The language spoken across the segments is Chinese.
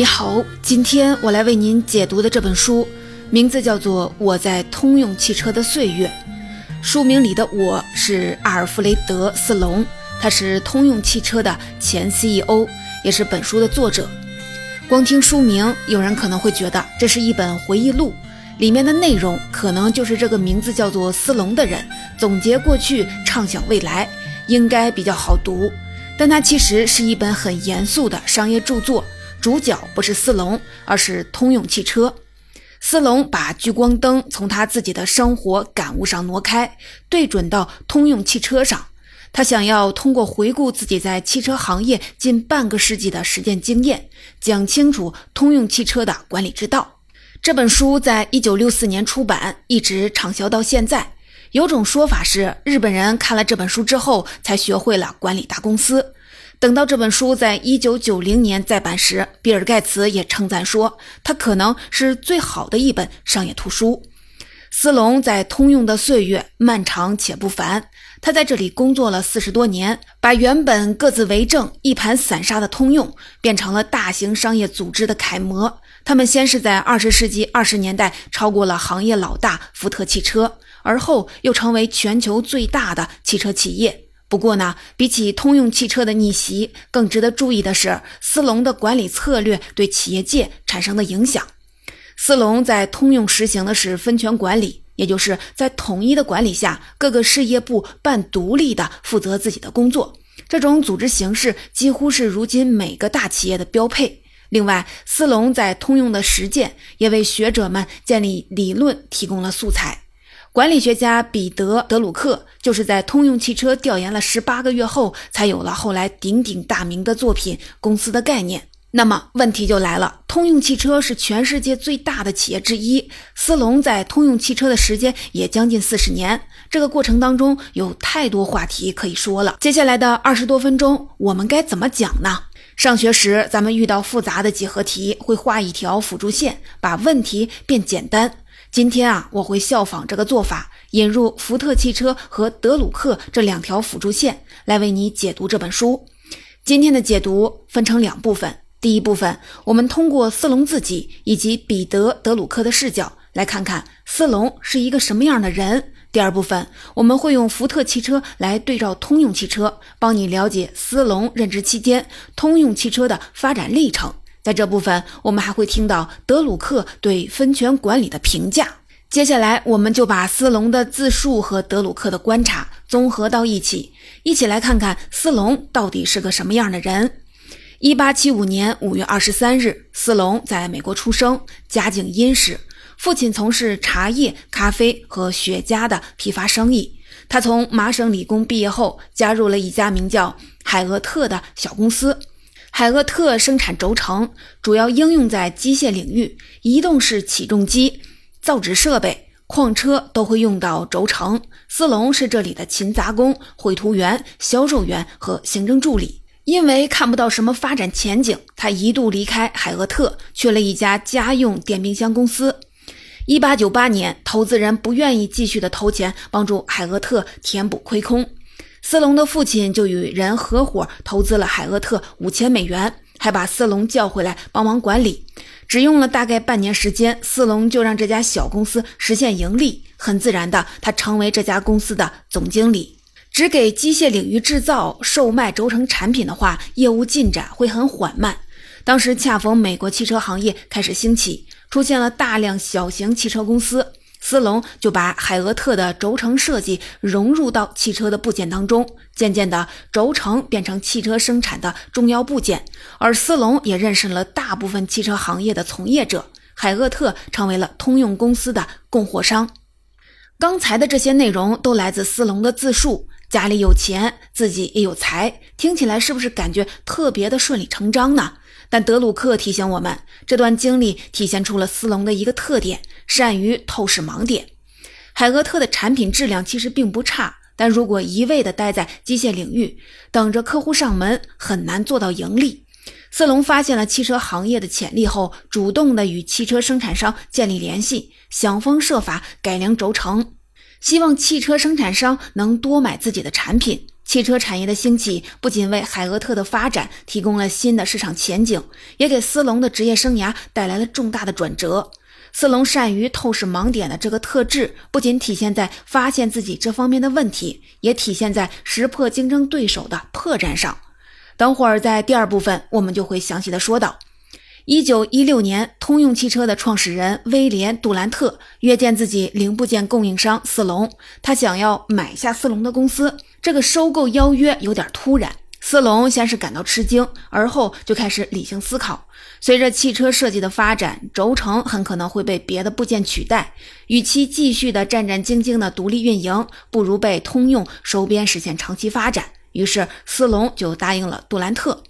你好，今天我来为您解读的这本书，名字叫做《我在通用汽车的岁月》。书名里的“我”是阿尔弗雷德·斯隆，他是通用汽车的前 CEO，也是本书的作者。光听书名，有人可能会觉得这是一本回忆录，里面的内容可能就是这个名字叫做斯隆的人总结过去，畅想未来，应该比较好读。但它其实是一本很严肃的商业著作。主角不是斯隆，而是通用汽车。斯隆把聚光灯从他自己的生活感悟上挪开，对准到通用汽车上。他想要通过回顾自己在汽车行业近半个世纪的实践经验，讲清楚通用汽车的管理之道。这本书在一九六四年出版，一直畅销到现在。有种说法是，日本人看了这本书之后，才学会了管理大公司。等到这本书在一九九零年再版时，比尔·盖茨也称赞说，它可能是最好的一本商业图书。斯隆在通用的岁月漫长且不凡，他在这里工作了四十多年，把原本各自为政、一盘散沙的通用变成了大型商业组织的楷模。他们先是在二十世纪二十年代超过了行业老大福特汽车，而后又成为全球最大的汽车企业。不过呢，比起通用汽车的逆袭，更值得注意的是斯隆的管理策略对企业界产生的影响。斯隆在通用实行的是分权管理，也就是在统一的管理下，各个事业部半独立的负责自己的工作。这种组织形式几乎是如今每个大企业的标配。另外，斯隆在通用的实践也为学者们建立理论提供了素材。管理学家彼得·德鲁克就是在通用汽车调研了十八个月后，才有了后来鼎鼎大名的作品《公司的概念》。那么问题就来了：通用汽车是全世界最大的企业之一，斯隆在通用汽车的时间也将近四十年。这个过程当中有太多话题可以说了。接下来的二十多分钟，我们该怎么讲呢？上学时，咱们遇到复杂的几何题，会画一条辅助线，把问题变简单。今天啊，我会效仿这个做法，引入福特汽车和德鲁克这两条辅助线，来为你解读这本书。今天的解读分成两部分，第一部分，我们通过斯隆自己以及彼得·德鲁克的视角，来看看斯隆是一个什么样的人。第二部分，我们会用福特汽车来对照通用汽车，帮你了解斯隆任职期间通用汽车的发展历程。在这部分，我们还会听到德鲁克对分权管理的评价。接下来，我们就把斯隆的自述和德鲁克的观察综合到一起，一起来看看斯隆到底是个什么样的人。一八七五年五月二十三日，斯隆在美国出生，家境殷实，父亲从事茶叶、咖啡和雪茄的批发生意。他从麻省理工毕业后，加入了一家名叫海厄特的小公司。海厄特生产轴承，主要应用在机械领域，移动式起重机、造纸设备、矿车都会用到轴承。斯隆是这里的勤杂工、绘图员、销售员和行政助理。因为看不到什么发展前景，他一度离开海厄特，去了一家家用电冰箱公司。一八九八年，投资人不愿意继续的投钱，帮助海厄特填补亏空。斯隆的父亲就与人合伙投资了海厄特五千美元，还把斯隆叫回来帮忙管理。只用了大概半年时间，斯隆就让这家小公司实现盈利。很自然的，他成为这家公司的总经理。只给机械领域制造、售卖轴承产品的话，业务进展会很缓慢。当时恰逢美国汽车行业开始兴起，出现了大量小型汽车公司。斯隆就把海厄特的轴承设计融入到汽车的部件当中，渐渐的，轴承变成汽车生产的重要部件。而斯隆也认识了大部分汽车行业的从业者，海厄特成为了通用公司的供货商。刚才的这些内容都来自斯隆的自述，家里有钱，自己也有才，听起来是不是感觉特别的顺理成章呢？但德鲁克提醒我们，这段经历体现出了斯隆的一个特点：善于透视盲点。海厄特的产品质量其实并不差，但如果一味地待在机械领域，等着客户上门，很难做到盈利。斯隆发现了汽车行业的潜力后，主动地与汽车生产商建立联系，想方设法改良轴承，希望汽车生产商能多买自己的产品。汽车产业的兴起不仅为海俄特的发展提供了新的市场前景，也给斯隆的职业生涯带来了重大的转折。斯隆善于透视盲点的这个特质，不仅体现在发现自己这方面的问题，也体现在识破竞争对手的破绽上。等会儿在第二部分，我们就会详细的说到。一九一六年，通用汽车的创始人威廉·杜兰特约见自己零部件供应商斯隆，他想要买下斯隆的公司。这个收购邀约有点突然，斯隆先是感到吃惊，而后就开始理性思考。随着汽车设计的发展，轴承很可能会被别的部件取代，与其继续的战战兢兢的独立运营，不如被通用收编，实现长期发展。于是，斯隆就答应了杜兰特。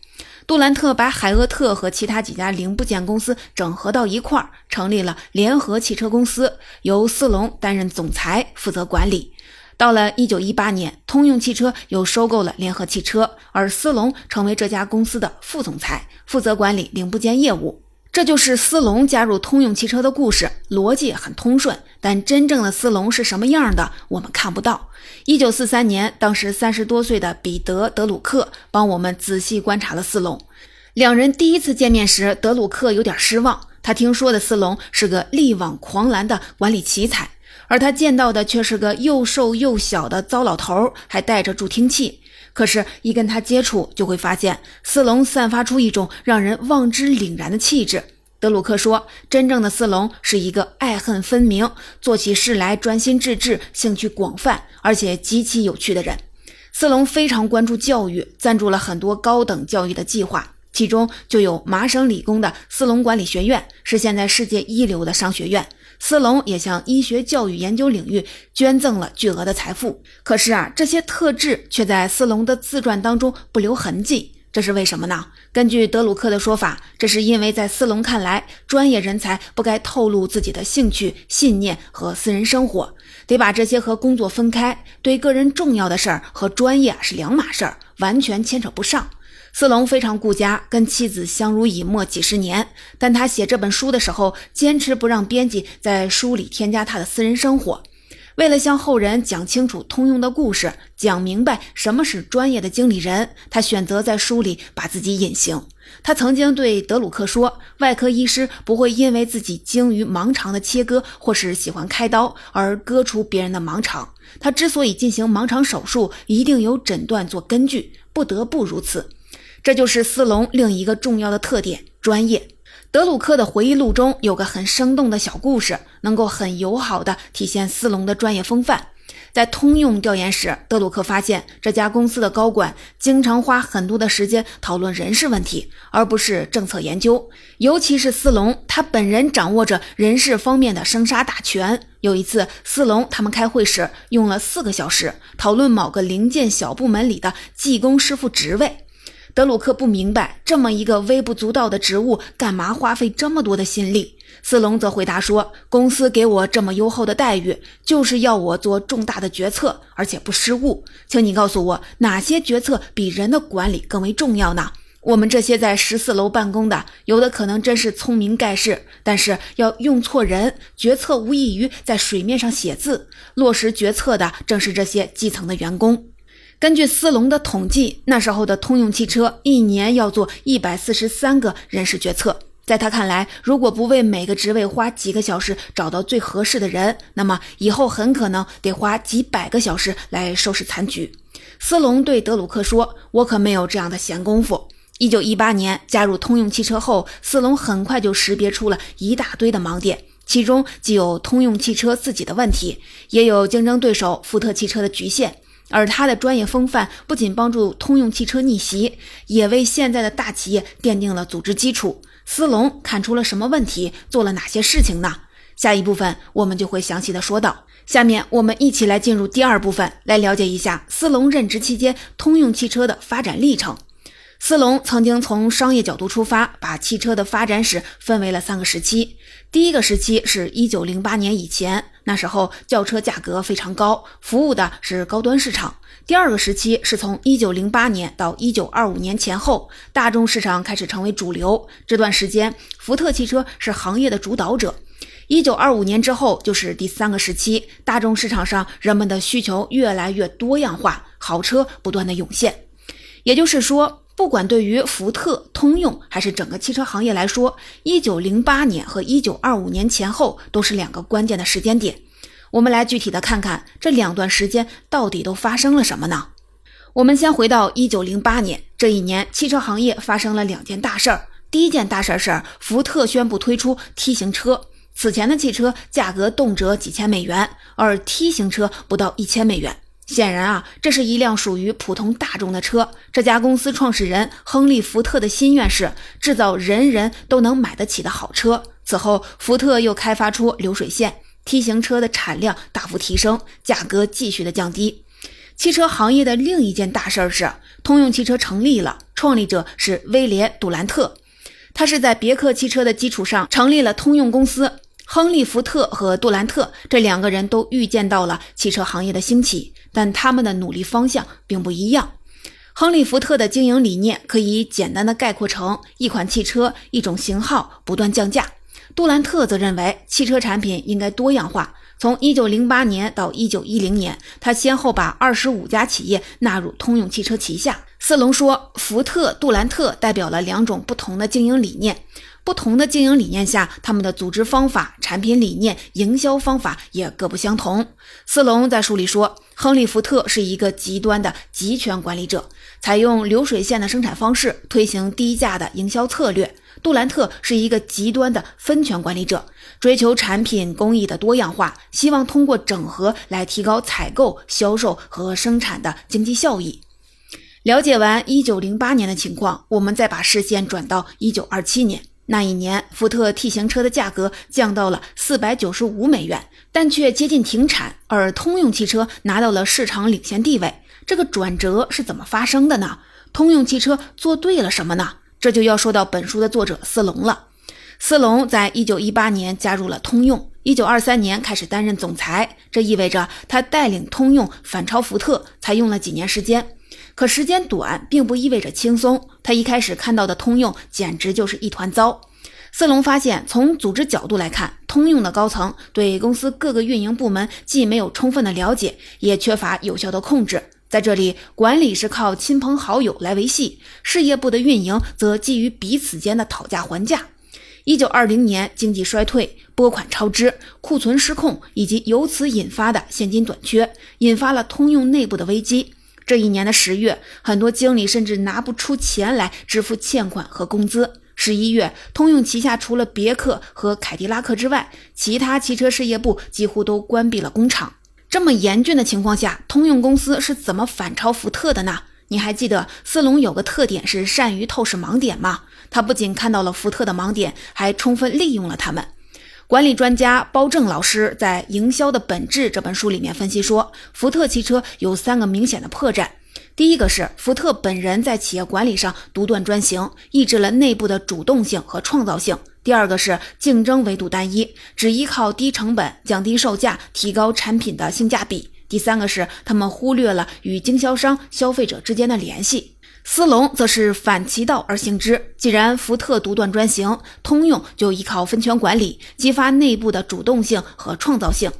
杜兰特把海厄特和其他几家零部件公司整合到一块儿，成立了联合汽车公司，由斯隆担任总裁，负责管理。到了一九一八年，通用汽车又收购了联合汽车，而斯隆成为这家公司的副总裁，负责管理零部件业务。这就是斯隆加入通用汽车的故事，逻辑很通顺。但真正的斯隆是什么样的，我们看不到。一九四三年，当时三十多岁的彼得·德鲁克帮我们仔细观察了斯隆。两人第一次见面时，德鲁克有点失望，他听说的斯隆是个力挽狂澜的管理奇才。而他见到的却是个又瘦又小的糟老头，还带着助听器。可是，一跟他接触，就会发现斯隆散发出一种让人望之凛然的气质。德鲁克说：“真正的斯隆是一个爱恨分明、做起事来专心致志、兴趣广泛，而且极其有趣的人。斯隆非常关注教育，赞助了很多高等教育的计划，其中就有麻省理工的斯隆管理学院，是现在世界一流的商学院。”斯隆也向医学教育研究领域捐赠了巨额的财富，可是啊，这些特质却在斯隆的自传当中不留痕迹，这是为什么呢？根据德鲁克的说法，这是因为在斯隆看来，专业人才不该透露自己的兴趣、信念和私人生活，得把这些和工作分开，对个人重要的事儿和专业是两码事儿，完全牵扯不上。斯隆非常顾家，跟妻子相濡以沫几十年。但他写这本书的时候，坚持不让编辑在书里添加他的私人生活。为了向后人讲清楚通用的故事，讲明白什么是专业的经理人，他选择在书里把自己隐形。他曾经对德鲁克说：“外科医师不会因为自己精于盲肠的切割或是喜欢开刀而割除别人的盲肠。他之所以进行盲肠手术，一定有诊断做根据，不得不如此。”这就是斯隆另一个重要的特点——专业。德鲁克的回忆录中有个很生动的小故事，能够很友好地体现斯隆的专业风范。在通用调研时，德鲁克发现这家公司的高管经常花很多的时间讨论人事问题，而不是政策研究。尤其是斯隆，他本人掌握着人事方面的生杀大权。有一次，斯隆他们开会时用了四个小时讨论某个零件小部门里的技工师傅职位。德鲁克不明白，这么一个微不足道的职务，干嘛花费这么多的心力？斯隆则回答说：“公司给我这么优厚的待遇，就是要我做重大的决策，而且不失误。请你告诉我，哪些决策比人的管理更为重要呢？我们这些在十四楼办公的，有的可能真是聪明盖世，但是要用错人，决策无异于在水面上写字。落实决策的，正是这些基层的员工。”根据斯隆的统计，那时候的通用汽车一年要做一百四十三个人事决策。在他看来，如果不为每个职位花几个小时找到最合适的人，那么以后很可能得花几百个小时来收拾残局。斯隆对德鲁克说：“我可没有这样的闲工夫。”一九一八年加入通用汽车后，斯隆很快就识别出了一大堆的盲点，其中既有通用汽车自己的问题，也有竞争对手福特汽车的局限。而他的专业风范不仅帮助通用汽车逆袭，也为现在的大企业奠定了组织基础。斯隆看出了什么问题，做了哪些事情呢？下一部分我们就会详细的说到。下面我们一起来进入第二部分，来了解一下斯隆任职期间通用汽车的发展历程。斯隆曾经从商业角度出发，把汽车的发展史分为了三个时期。第一个时期是一九零八年以前，那时候轿车价格非常高，服务的是高端市场。第二个时期是从一九零八年到一九二五年前后，大众市场开始成为主流。这段时间，福特汽车是行业的主导者。一九二五年之后就是第三个时期，大众市场上人们的需求越来越多样化。好车不断的涌现。也就是说，不管对于福特、通用还是整个汽车行业来说，一九零八年和一九二五年前后都是两个关键的时间点。我们来具体的看看这两段时间到底都发生了什么呢？我们先回到一九零八年这一年，汽车行业发生了两件大事儿。第一件大事儿是福特宣布推出 T 型车。此前的汽车价格动辄几千美元，而 T 型车不到一千美元。显然啊，这是一辆属于普通大众的车。这家公司创始人亨利·福特的心愿是制造人人都能买得起的好车。此后，福特又开发出流水线 T 型车的产量大幅提升，价格继续的降低。汽车行业的另一件大事儿是，通用汽车成立了，创立者是威廉·杜兰特，他是在别克汽车的基础上成立了通用公司。亨利·福特和杜兰特这两个人都预见到了汽车行业的兴起，但他们的努力方向并不一样。亨利·福特的经营理念可以简单的概括成一款汽车、一种型号不断降价。杜兰特则认为汽车产品应该多样化。从一九零八年到一九一零年，他先后把二十五家企业纳入通用汽车旗下。斯隆说，福特、杜兰特代表了两种不同的经营理念，不同的经营理念下，他们的组织方法、产品理念、营销方法也各不相同。斯隆在书里说，亨利·福特是一个极端的集权管理者，采用流水线的生产方式，推行低价的营销策略。杜兰特是一个极端的分权管理者，追求产品工艺的多样化，希望通过整合来提高采购、销售和生产的经济效益。了解完1908年的情况，我们再把视线转到1927年。那一年，福特 T 型车的价格降到了495美元，但却接近停产，而通用汽车拿到了市场领先地位。这个转折是怎么发生的呢？通用汽车做对了什么呢？这就要说到本书的作者斯隆了。斯隆在一九一八年加入了通用，一九二三年开始担任总裁，这意味着他带领通用反超福特才用了几年时间。可时间短并不意味着轻松，他一开始看到的通用简直就是一团糟。斯隆发现，从组织角度来看，通用的高层对公司各个运营部门既没有充分的了解，也缺乏有效的控制。在这里，管理是靠亲朋好友来维系，事业部的运营则基于彼此间的讨价还价。一九二零年，经济衰退、拨款超支、库存失控，以及由此引发的现金短缺，引发了通用内部的危机。这一年的十月，很多经理甚至拿不出钱来支付欠款和工资。十一月，通用旗下除了别克和凯迪拉克之外，其他汽车事业部几乎都关闭了工厂。这么严峻的情况下，通用公司是怎么反超福特的呢？你还记得斯隆有个特点是善于透视盲点吗？他不仅看到了福特的盲点，还充分利用了他们。管理专家包正老师在《营销的本质》这本书里面分析说，福特汽车有三个明显的破绽。第一个是福特本人在企业管理上独断专行，抑制了内部的主动性和创造性。第二个是竞争维度单一，只依靠低成本降低售价，提高产品的性价比。第三个是他们忽略了与经销商、消费者之间的联系。斯隆则是反其道而行之，既然福特独断专行，通用就依靠分权管理，激发内部的主动性和创造性。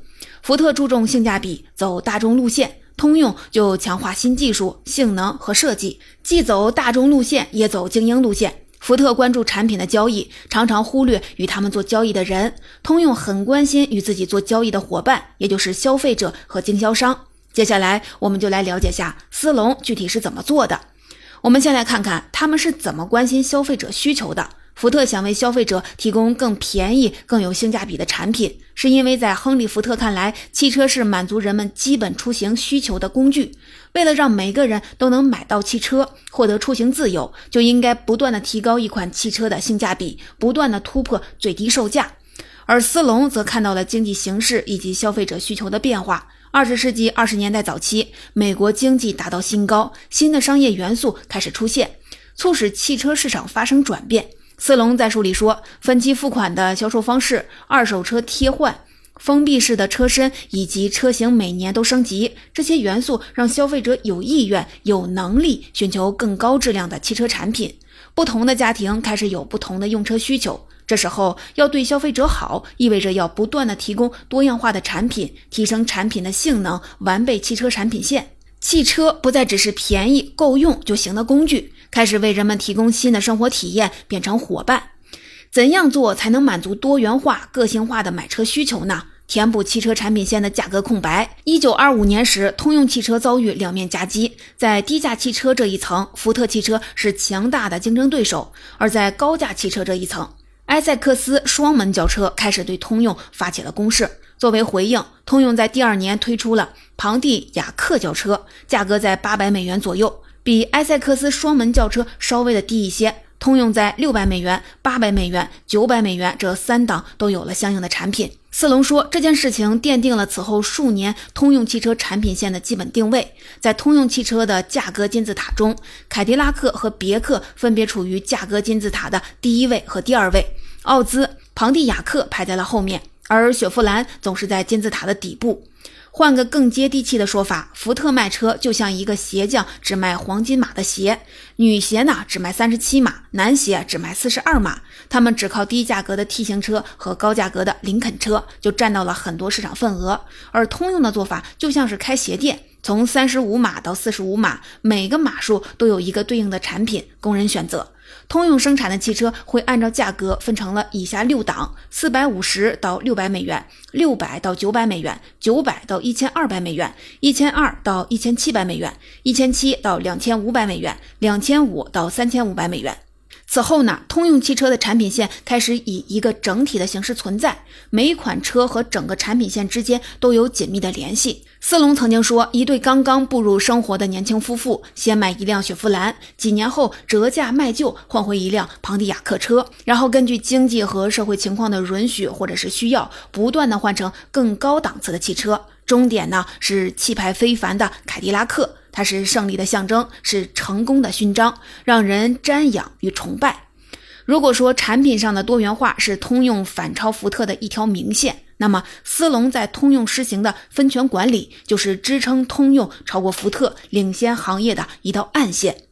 福特注重性价比，走大众路线；通用就强化新技术、性能和设计，既走大众路线，也走精英路线。福特关注产品的交易，常常忽略与他们做交易的人；通用很关心与自己做交易的伙伴，也就是消费者和经销商。接下来，我们就来了解下斯隆具体是怎么做的。我们先来看看他们是怎么关心消费者需求的。福特想为消费者提供更便宜、更有性价比的产品，是因为在亨利·福特看来，汽车是满足人们基本出行需求的工具。为了让每个人都能买到汽车，获得出行自由，就应该不断的提高一款汽车的性价比，不断的突破最低售价。而斯隆则看到了经济形势以及消费者需求的变化。二十世纪二十年代早期，美国经济达到新高，新的商业元素开始出现，促使汽车市场发生转变。斯隆在书里说，分期付款的销售方式、二手车贴换、封闭式的车身以及车型每年都升级，这些元素让消费者有意愿、有能力寻求更高质量的汽车产品。不同的家庭开始有不同的用车需求，这时候要对消费者好，意味着要不断的提供多样化的产品，提升产品的性能，完备汽车产品线。汽车不再只是便宜够用就行的工具，开始为人们提供新的生活体验，变成伙伴。怎样做才能满足多元化、个性化的买车需求呢？填补汽车产品线的价格空白。一九二五年时，通用汽车遭遇两面夹击，在低价汽车这一层，福特汽车是强大的竞争对手；而在高价汽车这一层，埃塞克斯双门轿车开始对通用发起了攻势。作为回应，通用在第二年推出了庞蒂雅克轿车，价格在八百美元左右，比埃塞克斯双门轿车稍微的低一些。通用在六百美元、八百美元、九百美元这三档都有了相应的产品。斯隆说，这件事情奠定了此后数年通用汽车产品线的基本定位。在通用汽车的价格金字塔中，凯迪拉克和别克分别处于价格金字塔的第一位和第二位，奥兹、庞蒂亚克排在了后面，而雪佛兰总是在金字塔的底部。换个更接地气的说法，福特卖车就像一个鞋匠只卖黄金码的鞋，女鞋呢只卖三十七码，男鞋只卖四十二码。他们只靠低价格的 T 型车和高价格的林肯车就占到了很多市场份额。而通用的做法就像是开鞋店，从三十五码到四十五码，每个码数都有一个对应的产品供人选择。通用生产的汽车会按照价格分成了以下六档：四百五十到六百美元，六百到九百美元，九百到一千二百美元，一千二到一千七百美元，一千七到两千五百美元，两千五到三千五百美元。此后呢，通用汽车的产品线开始以一个整体的形式存在，每款车和整个产品线之间都有紧密的联系。斯隆曾经说，一对刚刚步入生活的年轻夫妇先买一辆雪佛兰，几年后折价卖旧换回一辆庞蒂亚克车，然后根据经济和社会情况的允许或者是需要，不断的换成更高档次的汽车，终点呢是气派非凡的凯迪拉克。它是胜利的象征，是成功的勋章，让人瞻仰与崇拜。如果说产品上的多元化是通用反超福特的一条明线，那么斯隆在通用施行的分权管理，就是支撑通用超过福特、领先行业的一道暗线。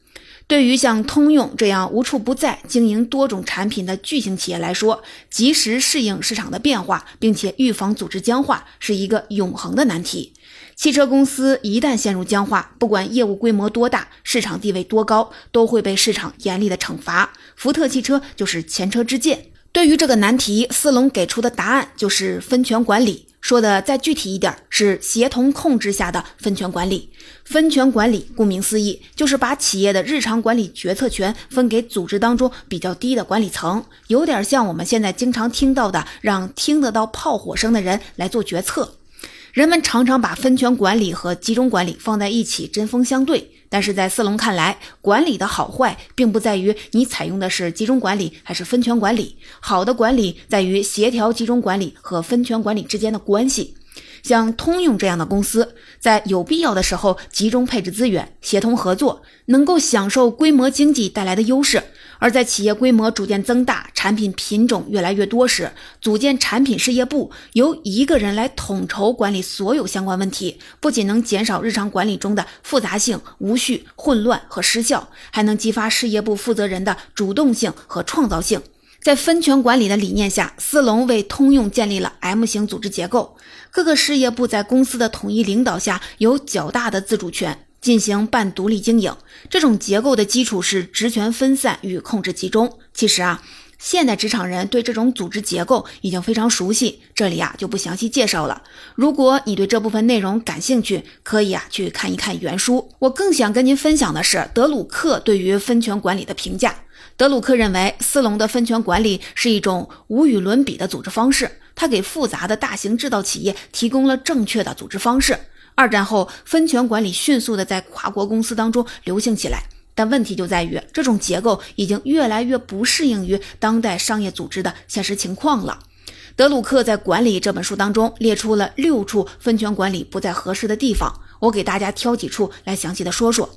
对于像通用这样无处不在经营多种产品的巨型企业来说，及时适应市场的变化，并且预防组织僵化，是一个永恒的难题。汽车公司一旦陷入僵化，不管业务规模多大，市场地位多高，都会被市场严厉的惩罚。福特汽车就是前车之鉴。对于这个难题，斯隆给出的答案就是分权管理。说的再具体一点，是协同控制下的分权管理。分权管理顾名思义，就是把企业的日常管理决策权分给组织当中比较低的管理层，有点像我们现在经常听到的，让听得到炮火声的人来做决策。人们常常把分权管理和集中管理放在一起针锋相对，但是在斯隆看来，管理的好坏并不在于你采用的是集中管理还是分权管理，好的管理在于协调集中管理和分权管理之间的关系。像通用这样的公司，在有必要的时候集中配置资源，协同合作，能够享受规模经济带来的优势。而在企业规模逐渐增大，产品品种越来越多时，组建产品事业部，由一个人来统筹管理所有相关问题，不仅能减少日常管理中的复杂性、无序、混乱和失效，还能激发事业部负责人的主动性和创造性。在分权管理的理念下，斯隆为通用建立了 M 型组织结构，各个事业部在公司的统一领导下有较大的自主权。进行半独立经营，这种结构的基础是职权分散与控制集中。其实啊，现代职场人对这种组织结构已经非常熟悉，这里啊就不详细介绍了。如果你对这部分内容感兴趣，可以啊去看一看原书。我更想跟您分享的是德鲁克对于分权管理的评价。德鲁克认为，斯隆的分权管理是一种无与伦比的组织方式，他给复杂的大型制造企业提供了正确的组织方式。二战后，分权管理迅速的在跨国公司当中流行起来，但问题就在于这种结构已经越来越不适应于当代商业组织的现实情况了。德鲁克在《管理》这本书当中列出了六处分权管理不再合适的地方，我给大家挑几处来详细的说说。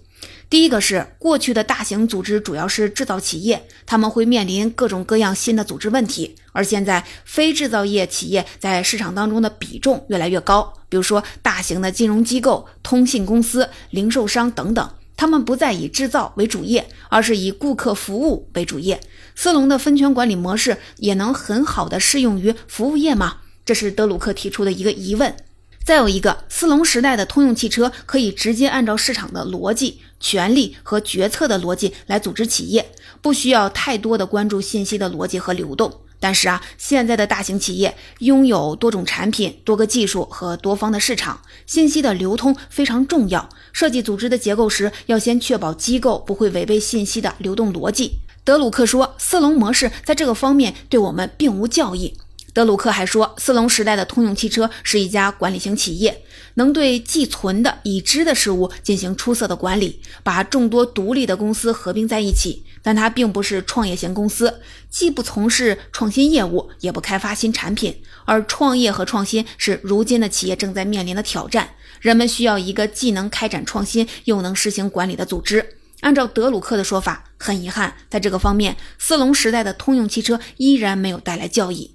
第一个是过去的大型组织主要是制造企业，他们会面临各种各样新的组织问题。而现在非制造业企业在市场当中的比重越来越高，比如说大型的金融机构、通信公司、零售商等等，他们不再以制造为主业，而是以顾客服务为主业。斯隆的分权管理模式也能很好的适用于服务业吗？这是德鲁克提出的一个疑问。再有一个，斯隆时代的通用汽车可以直接按照市场的逻辑、权力和决策的逻辑来组织企业，不需要太多的关注信息的逻辑和流动。但是啊，现在的大型企业拥有多种产品、多个技术和多方的市场，信息的流通非常重要。设计组织的结构时，要先确保机构不会违背信息的流动逻辑。德鲁克说，斯隆模式在这个方面对我们并无教益。德鲁克还说，斯隆时代的通用汽车是一家管理型企业，能对既存的已知的事物进行出色的管理，把众多独立的公司合并在一起。但它并不是创业型公司，既不从事创新业务，也不开发新产品。而创业和创新是如今的企业正在面临的挑战，人们需要一个既能开展创新又能实行管理的组织。按照德鲁克的说法，很遗憾，在这个方面，斯隆时代的通用汽车依然没有带来教益。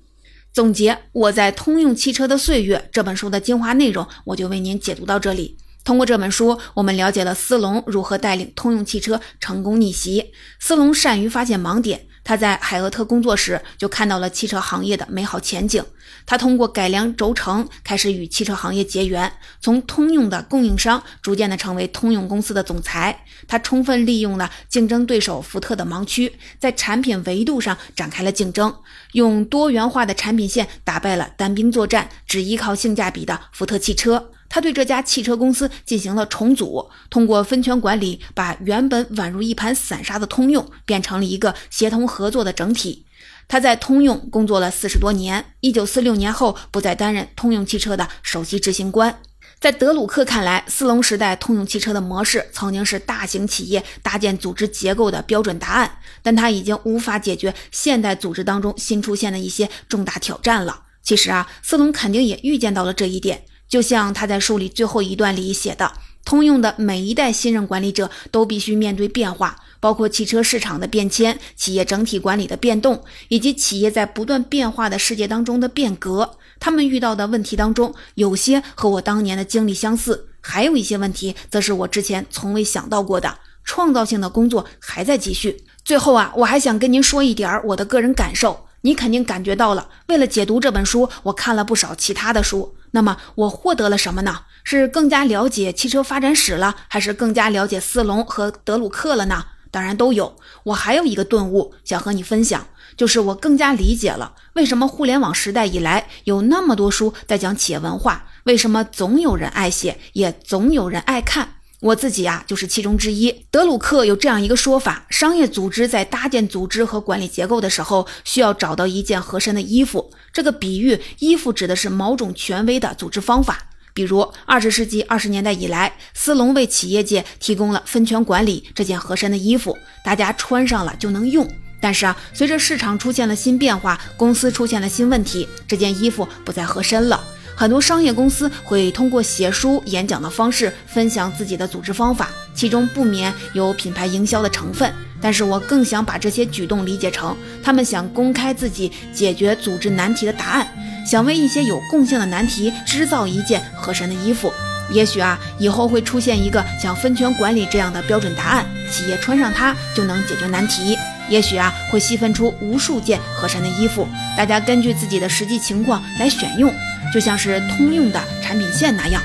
总结我在通用汽车的岁月这本书的精华内容，我就为您解读到这里。通过这本书，我们了解了斯隆如何带领通用汽车成功逆袭。斯隆善于发现盲点。他在海厄特工作时就看到了汽车行业的美好前景。他通过改良轴承开始与汽车行业结缘，从通用的供应商逐渐的成为通用公司的总裁。他充分利用了竞争对手福特的盲区，在产品维度上展开了竞争，用多元化的产品线打败了单兵作战、只依靠性价比的福特汽车。他对这家汽车公司进行了重组，通过分权管理，把原本宛如一盘散沙的通用变成了一个协同合作的整体。他在通用工作了四十多年，一九四六年后不再担任通用汽车的首席执行官。在德鲁克看来，斯隆时代通用汽车的模式曾经是大型企业搭建组织结构的标准答案，但它已经无法解决现代组织当中新出现的一些重大挑战了。其实啊，斯隆肯定也预见到了这一点。就像他在书里最后一段里写的，通用的每一代新任管理者都必须面对变化，包括汽车市场的变迁、企业整体管理的变动，以及企业在不断变化的世界当中的变革。他们遇到的问题当中，有些和我当年的经历相似，还有一些问题则是我之前从未想到过的。创造性的工作还在继续。最后啊，我还想跟您说一点我的个人感受，你肯定感觉到了。为了解读这本书，我看了不少其他的书。那么我获得了什么呢？是更加了解汽车发展史了，还是更加了解斯隆和德鲁克了呢？当然都有。我还有一个顿悟想和你分享，就是我更加理解了为什么互联网时代以来有那么多书在讲企业文化，为什么总有人爱写，也总有人爱看。我自己呀，就是其中之一。德鲁克有这样一个说法：商业组织在搭建组织和管理结构的时候，需要找到一件合身的衣服。这个比喻，衣服指的是某种权威的组织方法。比如，二十世纪二十年代以来，斯隆为企业界提供了分权管理这件合身的衣服，大家穿上了就能用。但是啊，随着市场出现了新变化，公司出现了新问题，这件衣服不再合身了。很多商业公司会通过写书、演讲的方式分享自己的组织方法，其中不免有品牌营销的成分。但是我更想把这些举动理解成，他们想公开自己解决组织难题的答案，想为一些有共性的难题制造一件合身的衣服。也许啊，以后会出现一个像分权管理这样的标准答案，企业穿上它就能解决难题。也许啊，会细分出无数件合身的衣服，大家根据自己的实际情况来选用。就像是通用的产品线那样。